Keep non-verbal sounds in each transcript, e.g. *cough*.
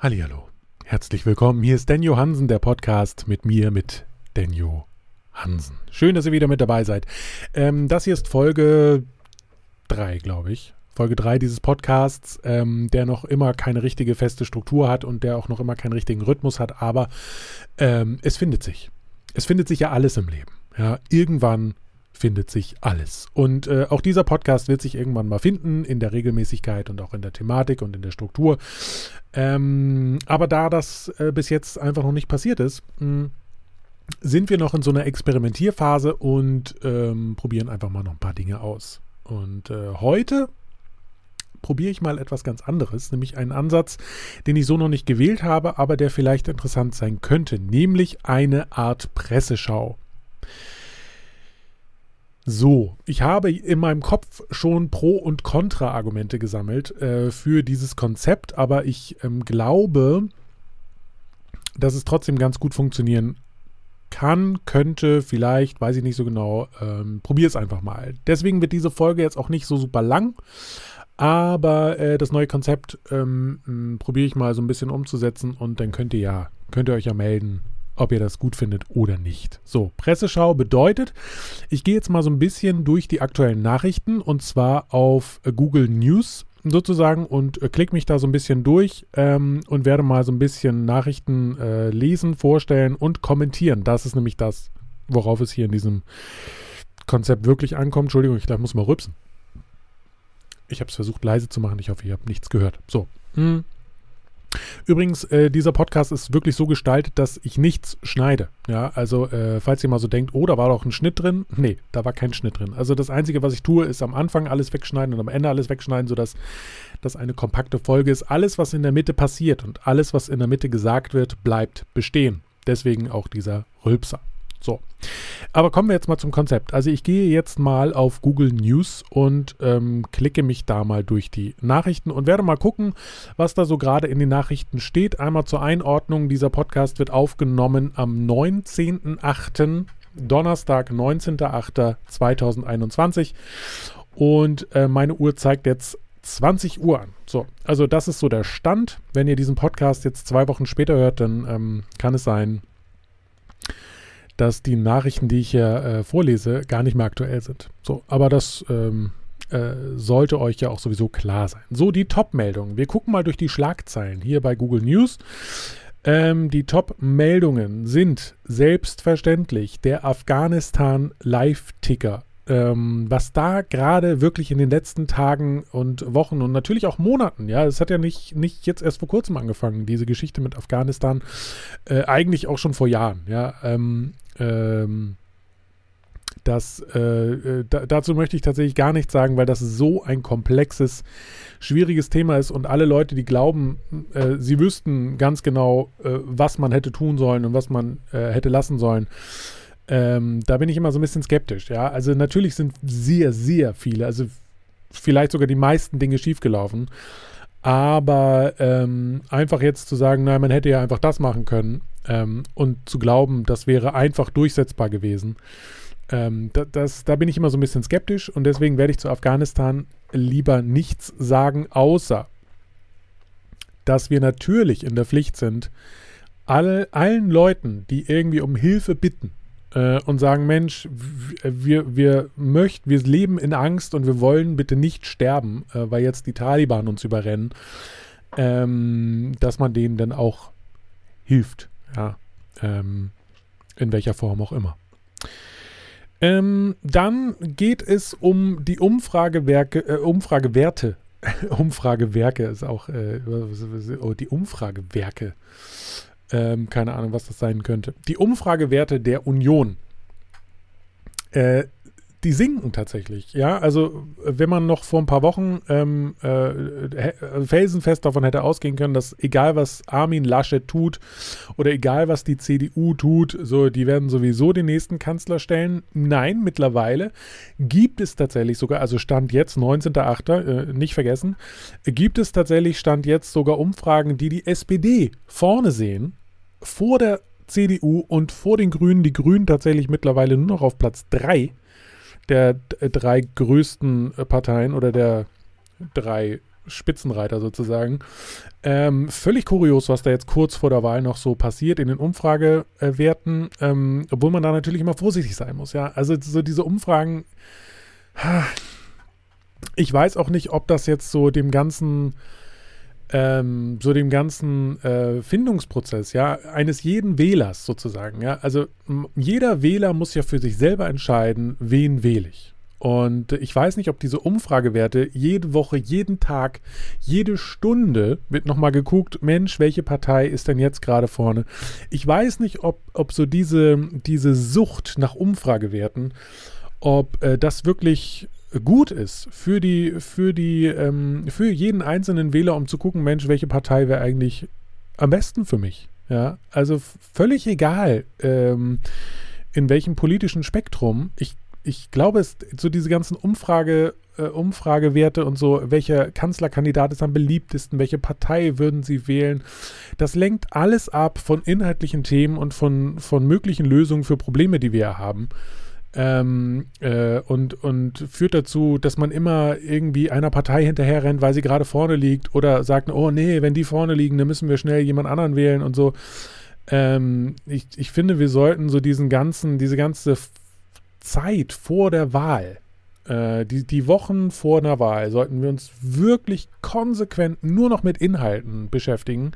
Hallihallo. Herzlich willkommen. Hier ist Denjo Hansen, der Podcast mit mir, mit Denjo Hansen. Schön, dass ihr wieder mit dabei seid. Ähm, das hier ist Folge 3, glaube ich. Folge 3 dieses Podcasts, ähm, der noch immer keine richtige feste Struktur hat und der auch noch immer keinen richtigen Rhythmus hat, aber ähm, es findet sich. Es findet sich ja alles im Leben. Ja, irgendwann findet sich alles. Und äh, auch dieser Podcast wird sich irgendwann mal finden, in der Regelmäßigkeit und auch in der Thematik und in der Struktur. Ähm, aber da das äh, bis jetzt einfach noch nicht passiert ist, mh, hm, sind wir noch in so einer Experimentierphase und ähm, probieren einfach mal noch ein paar Dinge aus. Und äh, heute probiere ich mal etwas ganz anderes, nämlich einen Ansatz, den ich so noch nicht gewählt habe, aber der vielleicht interessant sein könnte, nämlich eine Art Presseschau. So, ich habe in meinem Kopf schon Pro- und Kontra-Argumente gesammelt äh, für dieses Konzept, aber ich ähm, glaube, dass es trotzdem ganz gut funktionieren kann, könnte, vielleicht, weiß ich nicht so genau. Ähm, Probier es einfach mal. Deswegen wird diese Folge jetzt auch nicht so super lang, aber äh, das neue Konzept ähm, probiere ich mal so ein bisschen umzusetzen und dann könnt ihr ja, könnt ihr euch ja melden, ob ihr das gut findet oder nicht. So, Presseschau bedeutet, ich gehe jetzt mal so ein bisschen durch die aktuellen Nachrichten und zwar auf äh, Google News sozusagen und äh, klicke mich da so ein bisschen durch ähm, und werde mal so ein bisschen Nachrichten äh, lesen, vorstellen und kommentieren. Das ist nämlich das, worauf es hier in diesem Konzept wirklich ankommt. Entschuldigung, ich muss mal rübsen. Ich habe es versucht leise zu machen. Ich hoffe, ihr habt nichts gehört. So. Hm. Übrigens, äh, dieser Podcast ist wirklich so gestaltet, dass ich nichts schneide. Ja, also äh, falls ihr mal so denkt, oh, da war doch ein Schnitt drin. Nee, da war kein Schnitt drin. Also das Einzige, was ich tue, ist am Anfang alles wegschneiden und am Ende alles wegschneiden, sodass das eine kompakte Folge ist. Alles, was in der Mitte passiert und alles, was in der Mitte gesagt wird, bleibt bestehen. Deswegen auch dieser Rülpser. So. Aber kommen wir jetzt mal zum Konzept. Also ich gehe jetzt mal auf Google News und ähm, klicke mich da mal durch die Nachrichten und werde mal gucken, was da so gerade in den Nachrichten steht. Einmal zur Einordnung. Dieser Podcast wird aufgenommen am 19.08. Donnerstag, 19.08.2021. Und äh, meine Uhr zeigt jetzt 20 Uhr an. So, also das ist so der Stand. Wenn ihr diesen Podcast jetzt zwei Wochen später hört, dann ähm, kann es sein, dass die Nachrichten, die ich hier äh, vorlese, gar nicht mehr aktuell sind. So, aber das ähm, äh, sollte euch ja auch sowieso klar sein. So, die Top-Meldungen. Wir gucken mal durch die Schlagzeilen hier bei Google News. Ähm, die Top-Meldungen sind selbstverständlich der Afghanistan Live-Ticker. Ähm, was da gerade wirklich in den letzten Tagen und Wochen und natürlich auch Monaten, ja, es hat ja nicht, nicht jetzt erst vor kurzem angefangen, diese Geschichte mit Afghanistan, äh, eigentlich auch schon vor Jahren, ja, ähm, ähm, das, äh, äh, da, dazu möchte ich tatsächlich gar nichts sagen, weil das so ein komplexes, schwieriges Thema ist und alle Leute, die glauben, äh, sie wüssten ganz genau, äh, was man hätte tun sollen und was man äh, hätte lassen sollen, ähm, da bin ich immer so ein bisschen skeptisch. Ja, also natürlich sind sehr, sehr viele, also vielleicht sogar die meisten Dinge schiefgelaufen. Aber ähm, einfach jetzt zu sagen, nein, man hätte ja einfach das machen können ähm, und zu glauben, das wäre einfach durchsetzbar gewesen, ähm, da, das, da bin ich immer so ein bisschen skeptisch und deswegen werde ich zu Afghanistan lieber nichts sagen, außer dass wir natürlich in der Pflicht sind, alle, allen Leuten, die irgendwie um Hilfe bitten äh, und sagen, Mensch, wir, wir möchten, wir leben in Angst und wir wollen bitte nicht sterben, äh, weil jetzt die Taliban uns überrennen, ähm, dass man denen dann auch hilft. Ja, ähm, in welcher Form auch immer. Ähm, dann geht es um die Umfragewerke, äh, Umfragewerte. *laughs* Umfragewerke ist auch äh, oh, die Umfragewerke. Ähm, keine Ahnung, was das sein könnte. Die Umfragewerte der Union. Äh, die sinken tatsächlich. Ja, also wenn man noch vor ein paar Wochen ähm, äh, felsenfest davon hätte ausgehen können, dass egal was Armin Laschet tut oder egal was die CDU tut, so die werden sowieso den nächsten Kanzler stellen. Nein, mittlerweile gibt es tatsächlich sogar, also Stand jetzt 19.8., äh, nicht vergessen, gibt es tatsächlich Stand jetzt sogar Umfragen, die die SPD vorne sehen vor der CDU und vor den Grünen. Die Grünen tatsächlich mittlerweile nur noch auf Platz 3 der drei größten äh, Parteien oder der drei Spitzenreiter sozusagen. Ähm, völlig kurios, was da jetzt kurz vor der Wahl noch so passiert in den Umfragewerten, ähm, obwohl man da natürlich immer vorsichtig sein muss. Ja, also so diese Umfragen. Ich weiß auch nicht, ob das jetzt so dem ganzen ähm, so dem ganzen äh, Findungsprozess, ja, eines jeden Wählers sozusagen, ja. Also jeder Wähler muss ja für sich selber entscheiden, wen wähle ich. Und ich weiß nicht, ob diese Umfragewerte jede Woche, jeden Tag, jede Stunde wird nochmal geguckt, Mensch, welche Partei ist denn jetzt gerade vorne? Ich weiß nicht, ob, ob so diese, diese Sucht nach Umfragewerten, ob äh, das wirklich gut ist für die, für die, ähm, für jeden einzelnen Wähler, um zu gucken, Mensch, welche Partei wäre eigentlich am besten für mich? Ja, also völlig egal, ähm, in welchem politischen Spektrum. Ich ich glaube, es so diese ganzen Umfrage, äh, Umfragewerte und so, welcher Kanzlerkandidat ist am beliebtesten, welche Partei würden sie wählen, das lenkt alles ab von inhaltlichen Themen und von, von möglichen Lösungen für Probleme, die wir haben. Ähm, äh, und, und führt dazu, dass man immer irgendwie einer Partei hinterher rennt, weil sie gerade vorne liegt oder sagt, oh nee, wenn die vorne liegen, dann müssen wir schnell jemand anderen wählen und so. Ähm, ich, ich finde, wir sollten so diesen ganzen, diese ganze Zeit vor der Wahl, äh, die, die Wochen vor einer Wahl, sollten wir uns wirklich konsequent nur noch mit Inhalten beschäftigen.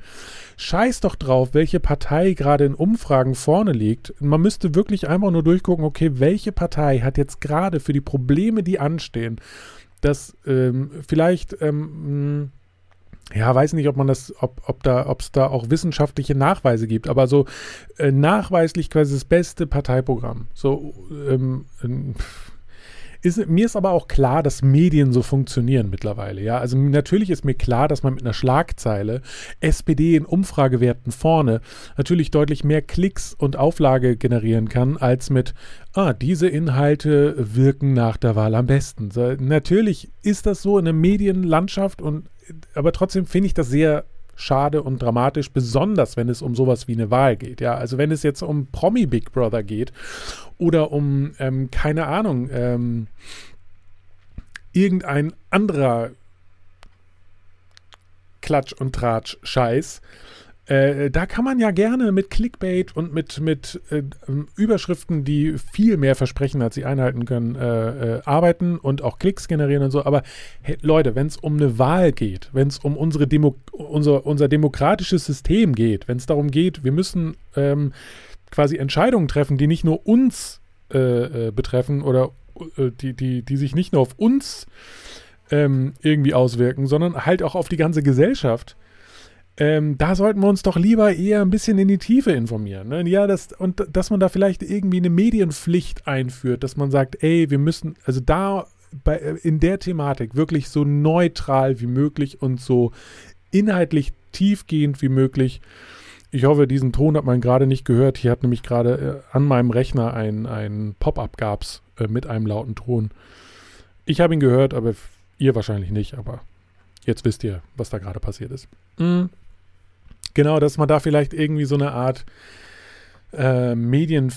Scheiß doch drauf, welche Partei gerade in Umfragen vorne liegt. Man müsste wirklich einfach nur durchgucken, okay, welche Partei hat jetzt gerade für die Probleme, die anstehen, das ähm, vielleicht ähm, ja, weiß nicht, ob man das, ob, ob da, ob es da auch wissenschaftliche Nachweise gibt, aber so äh, nachweislich quasi das beste Parteiprogramm. So, ähm, ähm, ist, mir ist aber auch klar, dass Medien so funktionieren mittlerweile. Ja, also natürlich ist mir klar, dass man mit einer Schlagzeile SPD in Umfragewerten vorne natürlich deutlich mehr Klicks und Auflage generieren kann, als mit, ah, diese Inhalte wirken nach der Wahl am besten. So, natürlich ist das so in der Medienlandschaft und aber trotzdem finde ich das sehr schade und dramatisch, besonders wenn es um sowas wie eine Wahl geht. Ja, also wenn es jetzt um Promi Big Brother geht oder um, ähm, keine Ahnung, ähm, irgendein anderer Klatsch und Tratsch Scheiß, äh, da kann man ja gerne mit Clickbait und mit, mit äh, Überschriften, die viel mehr versprechen, als sie einhalten können, äh, äh arbeiten und auch Klicks generieren und so. Aber hey, Leute, wenn es um eine Wahl geht, wenn es um unsere Demo unser, unser demokratisches System geht, wenn es darum geht, wir müssen ähm, quasi Entscheidungen treffen, die nicht nur uns äh, betreffen oder die, die, die sich nicht nur auf uns ähm, irgendwie auswirken, sondern halt auch auf die ganze Gesellschaft ähm, da sollten wir uns doch lieber eher ein bisschen in die Tiefe informieren. Ne? Ja, das, und dass man da vielleicht irgendwie eine Medienpflicht einführt, dass man sagt, ey, wir müssen, also da bei, äh, in der Thematik wirklich so neutral wie möglich und so inhaltlich tiefgehend wie möglich. Ich hoffe, diesen Ton hat man gerade nicht gehört. Hier hat nämlich gerade äh, an meinem Rechner ein, ein Pop-up gab's äh, mit einem lauten Ton. Ich habe ihn gehört, aber ihr wahrscheinlich nicht, aber jetzt wisst ihr, was da gerade passiert ist. Mhm. Genau, dass man da vielleicht irgendwie so eine Art äh, Medien,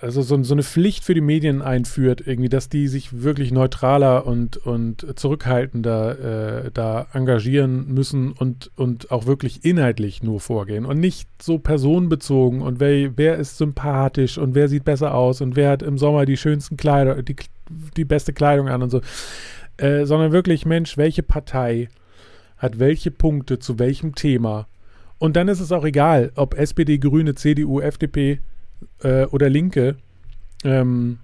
also so, so, eine Pflicht für die Medien einführt, irgendwie, dass die sich wirklich neutraler und, und zurückhaltender äh, da engagieren müssen und, und auch wirklich inhaltlich nur vorgehen und nicht so personenbezogen und wer, wer ist sympathisch und wer sieht besser aus und wer hat im Sommer die schönsten Kleider, die, die beste Kleidung an und so. Äh, sondern wirklich, Mensch, welche Partei hat welche Punkte zu welchem Thema und dann ist es auch egal, ob SPD, Grüne, CDU, FDP äh, oder Linke. Ähm,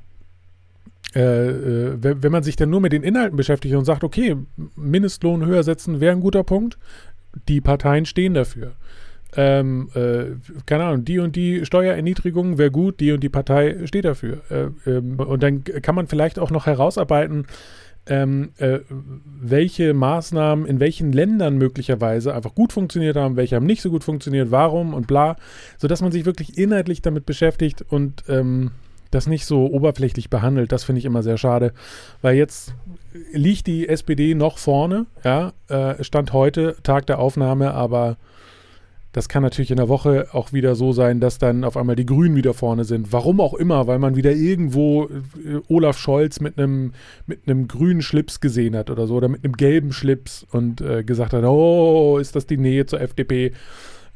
äh, äh wenn man sich dann nur mit den Inhalten beschäftigt und sagt, okay, Mindestlohn höher setzen wäre ein guter Punkt, die Parteien stehen dafür. Ähm, äh, keine Ahnung, die und die Steuererniedrigung wäre gut, die und die Partei steht dafür. Äh, ähm, und dann kann man vielleicht auch noch herausarbeiten, ähm, äh, welche Maßnahmen in welchen Ländern möglicherweise einfach gut funktioniert haben, welche haben nicht so gut funktioniert, warum und bla, sodass man sich wirklich inhaltlich damit beschäftigt und ähm, das nicht so oberflächlich behandelt. Das finde ich immer sehr schade, weil jetzt liegt die SPD noch vorne, ja, äh, Stand heute, Tag der Aufnahme, aber das kann natürlich in der Woche auch wieder so sein, dass dann auf einmal die Grünen wieder vorne sind. Warum auch immer, weil man wieder irgendwo äh, Olaf Scholz mit einem mit grünen Schlips gesehen hat oder so oder mit einem gelben Schlips und äh, gesagt hat, oh, ist das die Nähe zur FDP?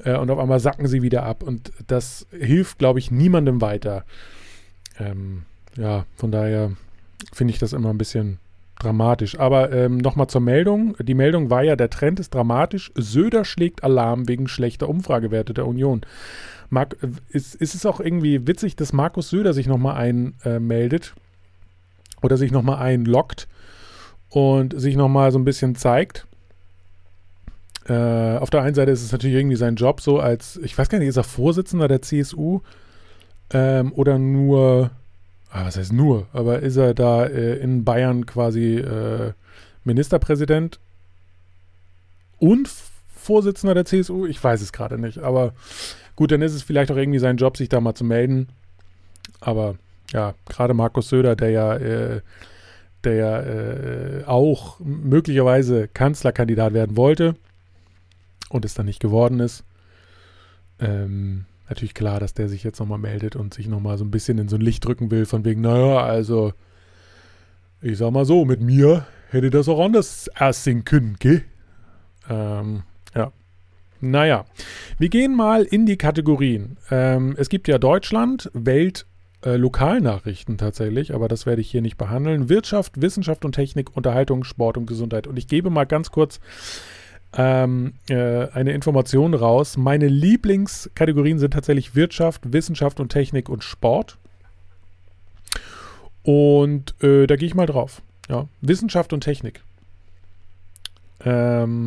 Äh, und auf einmal sacken sie wieder ab und das hilft, glaube ich, niemandem weiter. Ähm, ja, von daher finde ich das immer ein bisschen dramatisch. Aber ähm, nochmal zur Meldung. Die Meldung war ja, der Trend ist dramatisch. Söder schlägt Alarm wegen schlechter Umfragewerte der Union. Mark, äh, ist, ist es auch irgendwie witzig, dass Markus Söder sich nochmal einmeldet äh, oder sich nochmal einloggt und sich nochmal so ein bisschen zeigt. Äh, auf der einen Seite ist es natürlich irgendwie sein Job so als, ich weiß gar nicht, ist er Vorsitzender der CSU ähm, oder nur ah, was heißt nur, aber ist er da äh, in Bayern quasi äh, Ministerpräsident und Vorsitzender der CSU? Ich weiß es gerade nicht, aber gut, dann ist es vielleicht auch irgendwie sein Job, sich da mal zu melden. Aber ja, gerade Markus Söder, der ja, äh, der ja äh, auch möglicherweise Kanzlerkandidat werden wollte und es dann nicht geworden ist. Ähm, natürlich klar, dass der sich jetzt nochmal meldet und sich nochmal so ein bisschen in so ein Licht drücken will, von wegen, naja, also, ich sag mal so, mit mir hätte das auch anders aussehen können, gell? Ähm, ja. Naja, wir gehen mal in die Kategorien. Ähm, es gibt ja Deutschland, Welt, äh, Lokalnachrichten tatsächlich, aber das werde ich hier nicht behandeln. Wirtschaft, Wissenschaft und Technik, Unterhaltung, Sport und Gesundheit. Und ich gebe mal ganz kurz ähm, äh, eine Information raus. Meine Lieblingskategorien sind tatsächlich Wirtschaft, Wissenschaft und Technik und Sport. Und äh, da gehe ich mal drauf. Ja, Wissenschaft und Technik. Ähm,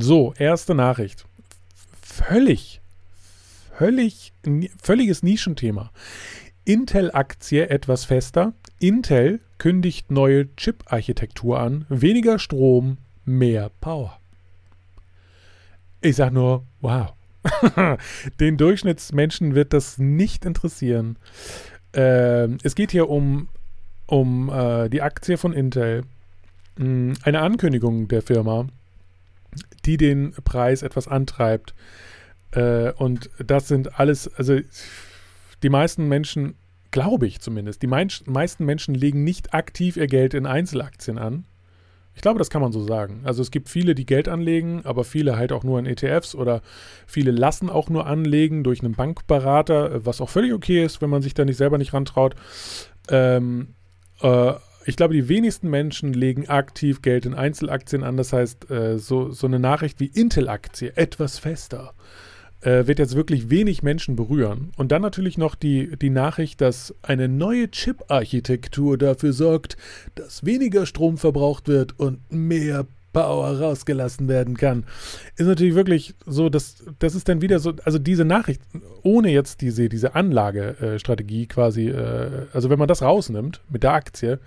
so, erste Nachricht. Völlig, völlig, völliges Nischenthema. Intel-Aktie etwas fester. Intel kündigt neue Chip-Architektur an. Weniger Strom, mehr Power. Ich sage nur, wow. *laughs* Den Durchschnittsmenschen wird das nicht interessieren. Ähm, es geht hier um, um äh, die Aktie von Intel. Hm, eine Ankündigung der Firma, die den Preis etwas antreibt. Äh, und das sind alles, also die meisten Menschen, glaube ich zumindest, die meisten Menschen legen nicht aktiv ihr Geld in Einzelaktien an, ich glaube, das kann man so sagen. Also es gibt viele, die Geld anlegen, aber viele halt auch nur in ETFs oder viele lassen auch nur anlegen durch einen Bankberater, was auch völlig okay ist, wenn man sich da nicht selber nicht rantraut. Ähm, äh, ich glaube, die wenigsten Menschen legen aktiv Geld in Einzelaktien an. Das heißt, äh, so, so eine Nachricht wie Intel-Aktie, etwas fester äh, wird jetzt wirklich wenig Menschen berühren. Und dann natürlich noch die, die Nachricht, dass eine neue Chip-Architektur dafür sorgt, dass weniger Strom verbraucht wird und mehr Power rausgelassen werden kann. Ist natürlich wirklich so, dass das ist dann wieder so, also diese Nachricht, ohne jetzt diese, diese Anlagestrategie quasi, äh, also wenn man das rausnimmt mit der Aktie,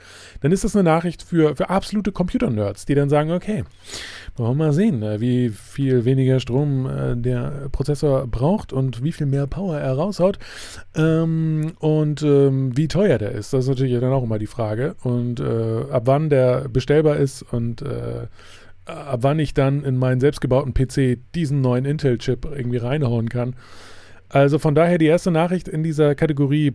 dann ist das eine Nachricht für, für absolute Computer-Nerds, die dann sagen, okay, wollen wir mal sehen, äh, wie viel weniger Strom äh, der Prozessor braucht und wie viel mehr Power er raushaut ähm, und ähm, wie teuer der ist. Das ist natürlich dann auch immer die Frage und äh, ab wann der bestellbar ist und ab wann ich dann in meinen selbstgebauten PC diesen neuen Intel-Chip irgendwie reinhauen kann. Also von daher die erste Nachricht in dieser Kategorie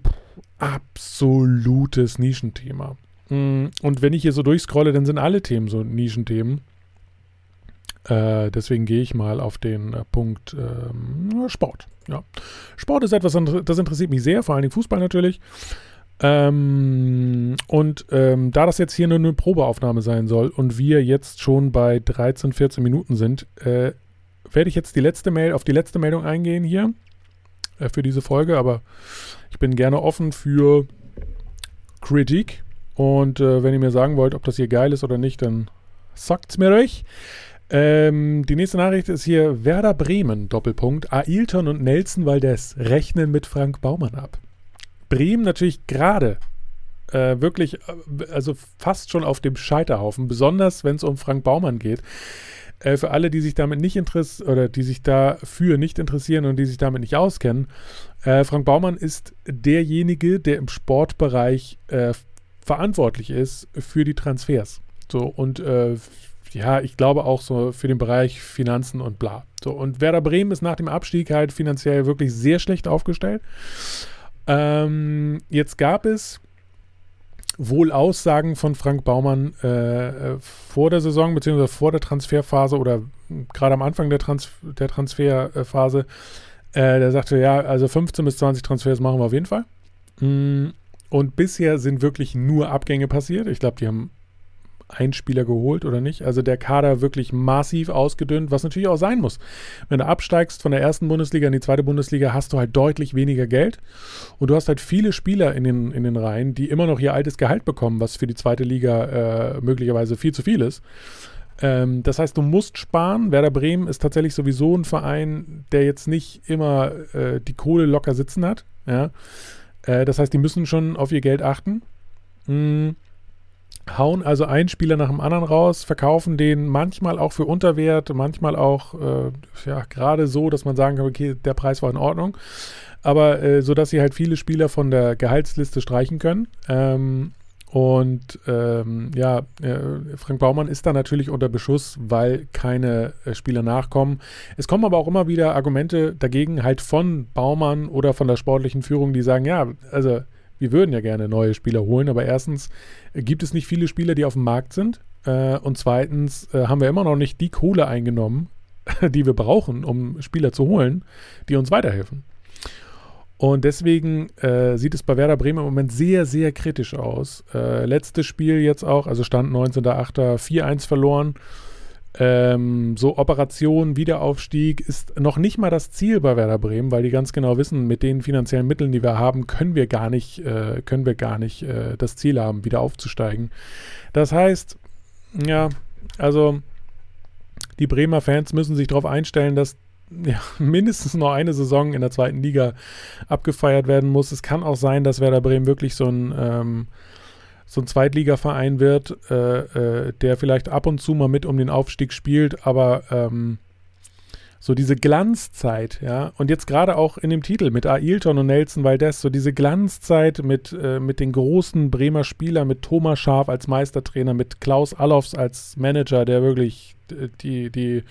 absolutes Nischenthema. Mm, und wenn ich hier so durchscrolle, dann sind alle Themen so Nischenthemen. Äh, deswegen gehe ich mal auf den äh, Punkt ähm, Sport. Ja. Sport ist etwas, das interessiert mich sehr, vor allem Fußball natürlich. Ähm, und ähm, da das jetzt hier nur eine Probeaufnahme sein soll und wir jetzt schon bei 13, 14 Minuten sind, äh, werde ich jetzt die letzte Mail auf die letzte Meldung eingehen hier äh, für diese Folge, aber ich bin gerne offen für Kritik. Und äh, wenn ihr mir sagen wollt, ob das hier geil ist oder nicht, dann sagt es mir euch. Ähm, die nächste Nachricht ist hier Werder Bremen, Doppelpunkt. Ailton und Nelson Valdez rechnen mit Frank Baumann ab. Bremen natürlich gerade äh, wirklich, äh, also fast schon auf dem Scheiterhaufen, besonders wenn es um Frank Baumann geht. Äh, für alle, die sich damit nicht interessieren oder die sich dafür nicht interessieren und die sich damit nicht auskennen, äh, Frank Baumann ist derjenige, der im Sportbereich äh, verantwortlich ist für die Transfers. So, und äh, ja, ich glaube auch so für den Bereich Finanzen und bla. So, und Werder Bremen ist nach dem Abstieg halt finanziell wirklich sehr schlecht aufgestellt. Ähm, jetzt gab es wohl Aussagen von Frank Baumann äh, vor der Saison, beziehungsweise vor der Transferphase oder gerade am Anfang der, Trans der Transferphase. Äh, der sagte, ja, also 15 bis 20 Transfers machen wir auf jeden Fall. Mm, und bisher sind wirklich nur Abgänge passiert. Ich glaube, die haben einen Spieler geholt oder nicht. Also der Kader wirklich massiv ausgedünnt, was natürlich auch sein muss. Wenn du absteigst von der ersten Bundesliga in die zweite Bundesliga, hast du halt deutlich weniger Geld. Und du hast halt viele Spieler in den, in den Reihen, die immer noch ihr altes Gehalt bekommen, was für die zweite Liga äh, möglicherweise viel zu viel ist. Ähm, das heißt, du musst sparen. Werder Bremen ist tatsächlich sowieso ein Verein, der jetzt nicht immer äh, die Kohle locker sitzen hat. Ja? Äh, das heißt, die müssen schon auf ihr Geld achten. Mhm hauen also einen Spieler nach dem anderen raus, verkaufen den manchmal auch für Unterwert, manchmal auch äh, ja, gerade so, dass man sagen kann, okay, der Preis war in Ordnung. Aber äh, so, dass sie halt viele Spieler von der Gehaltsliste streichen können. Ähm, und ähm, ja, äh, Frank Baumann ist da natürlich unter Beschuss, weil keine äh, Spieler nachkommen. Es kommen aber auch immer wieder Argumente dagegen, halt von Baumann oder von der sportlichen Führung, die sagen, ja, also wir würden ja gerne neue Spieler holen, aber erstens äh, gibt es nicht viele Spieler, die auf dem Markt sind. Äh, und zweitens äh, haben wir immer noch nicht die Kohle eingenommen, *laughs* die wir brauchen, um Spieler zu holen, die uns weiterhelfen. Und deswegen äh, sieht es bei Werder Bremen im Moment sehr, sehr kritisch aus. Letztes Spiel jetzt auch, also Stand 19.08. 4-1 verloren. Ähm, so Operation Wiederaufstieg ist noch nicht mal das Ziel bei Werder Bremen, weil die ganz genau wissen, mit den finanziellen Mitteln, die wir haben, können wir gar nicht, äh, können wir gar nicht äh, das Ziel haben, wieder aufzusteigen. Das heißt, ja, also die Bremer Fans müssen sich darauf einstellen, dass ja, *laughs* mindestens noch eine Saison in der zweiten Liga abgefeiert werden muss. Es kann auch sein, dass Werder Bremen wirklich so ein ähm, so ein Zweitligaverein wird, äh, äh, der vielleicht ab und zu mal mit um den Aufstieg spielt, aber ähm, so diese Glanzzeit, ja, und jetzt gerade auch in dem Titel mit Ailton und Nelson Valdez, so diese Glanzzeit mit, äh, mit den großen Bremer Spielern, mit Thomas Schaf als Meistertrainer, mit Klaus Allofs als Manager, der wirklich die, die,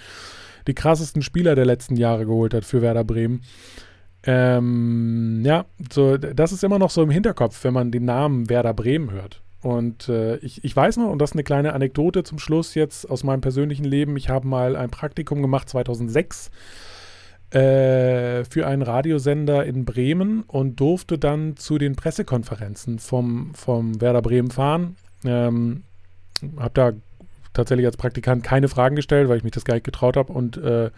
die krassesten Spieler der letzten Jahre geholt hat für Werder Bremen. Ähm, ja, so, das ist immer noch so im Hinterkopf, wenn man den Namen Werder Bremen hört. Und äh, ich, ich weiß noch, und das ist eine kleine Anekdote zum Schluss jetzt aus meinem persönlichen Leben. Ich habe mal ein Praktikum gemacht 2006 äh, für einen Radiosender in Bremen und durfte dann zu den Pressekonferenzen vom, vom Werder Bremen fahren. Ähm, habe da tatsächlich als Praktikant keine Fragen gestellt, weil ich mich das gar nicht getraut habe. Und, äh,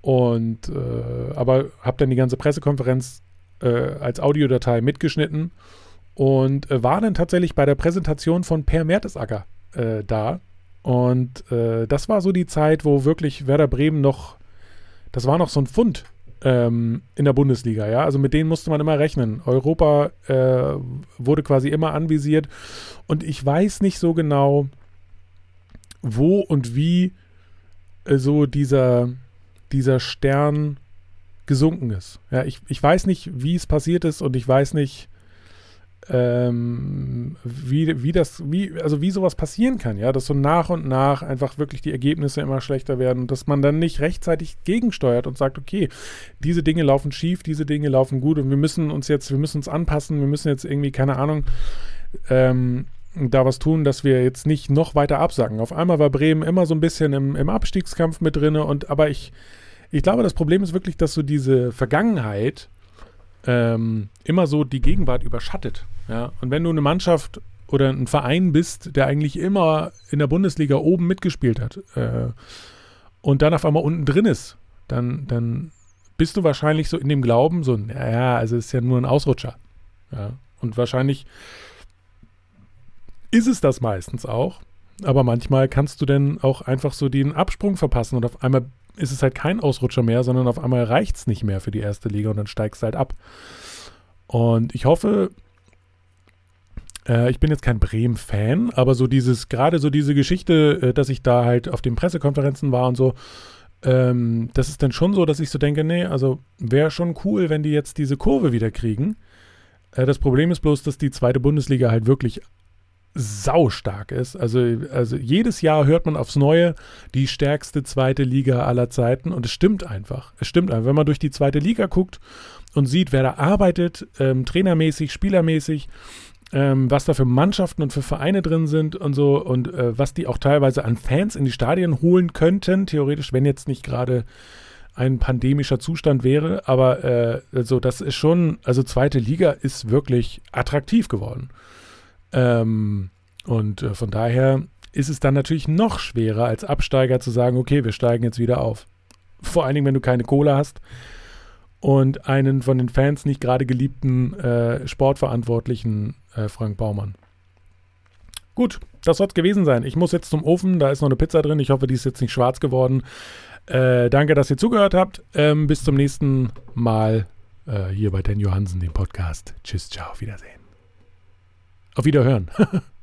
und äh, aber habe dann die ganze Pressekonferenz äh, als Audiodatei mitgeschnitten und äh, war dann tatsächlich bei der Präsentation von Per Mertesacker äh, da. Und äh, das war so die Zeit, wo wirklich Werder Bremen noch, das war noch so ein Fund ähm, in der Bundesliga, ja. Also mit denen musste man immer rechnen. Europa äh, wurde quasi immer anvisiert. Und ich weiß nicht so genau, wo und wie äh, so dieser, dieser Stern gesunken ist. Ja, ich, ich weiß nicht, wie es passiert ist und ich weiß nicht, ähm, wie, wie das, wie, also wie sowas passieren kann, ja, dass so nach und nach einfach wirklich die Ergebnisse immer schlechter werden und dass man dann nicht rechtzeitig gegensteuert und sagt, okay, diese Dinge laufen schief, diese Dinge laufen gut und wir müssen uns jetzt, wir müssen uns anpassen, wir müssen jetzt irgendwie, keine Ahnung, ähm, da was tun, dass wir jetzt nicht noch weiter absacken. Auf einmal war Bremen immer so ein bisschen im, im Abstiegskampf mit drin und aber ich, ich glaube, das Problem ist wirklich, dass so diese Vergangenheit ähm, immer so die Gegenwart überschattet. Ja? Und wenn du eine Mannschaft oder ein Verein bist, der eigentlich immer in der Bundesliga oben mitgespielt hat äh, und dann auf einmal unten drin ist, dann, dann bist du wahrscheinlich so in dem Glauben, so, naja, also ist ja nur ein Ausrutscher. Ja? Und wahrscheinlich ist es das meistens auch. Aber manchmal kannst du dann auch einfach so den Absprung verpassen und auf einmal ist es halt kein Ausrutscher mehr, sondern auf einmal reicht es nicht mehr für die erste Liga und dann steigst du halt ab. Und ich hoffe, äh, ich bin jetzt kein Bremen-Fan, aber so dieses, gerade so diese Geschichte, äh, dass ich da halt auf den Pressekonferenzen war und so, ähm, das ist dann schon so, dass ich so denke, nee, also wäre schon cool, wenn die jetzt diese Kurve wieder kriegen. Äh, das Problem ist bloß, dass die zweite Bundesliga halt wirklich saustark ist. Also, also jedes Jahr hört man aufs Neue die stärkste zweite Liga aller Zeiten und es stimmt einfach. Es stimmt einfach. Wenn man durch die zweite Liga guckt und sieht, wer da arbeitet, ähm, trainermäßig, spielermäßig, ähm, was da für Mannschaften und für Vereine drin sind und so und äh, was die auch teilweise an Fans in die Stadien holen könnten, theoretisch, wenn jetzt nicht gerade ein pandemischer Zustand wäre. Aber äh, also das ist schon, also zweite Liga ist wirklich attraktiv geworden. Ähm, und äh, von daher ist es dann natürlich noch schwerer als Absteiger zu sagen, okay, wir steigen jetzt wieder auf. Vor allen Dingen, wenn du keine Kohle hast und einen von den Fans nicht gerade geliebten äh, Sportverantwortlichen äh, Frank Baumann. Gut, das soll es gewesen sein. Ich muss jetzt zum Ofen, da ist noch eine Pizza drin. Ich hoffe, die ist jetzt nicht schwarz geworden. Äh, danke, dass ihr zugehört habt. Ähm, bis zum nächsten Mal äh, hier bei Dan Johansen, dem Podcast. Tschüss, ciao, auf Wiedersehen. Auf Wiederhören. *laughs*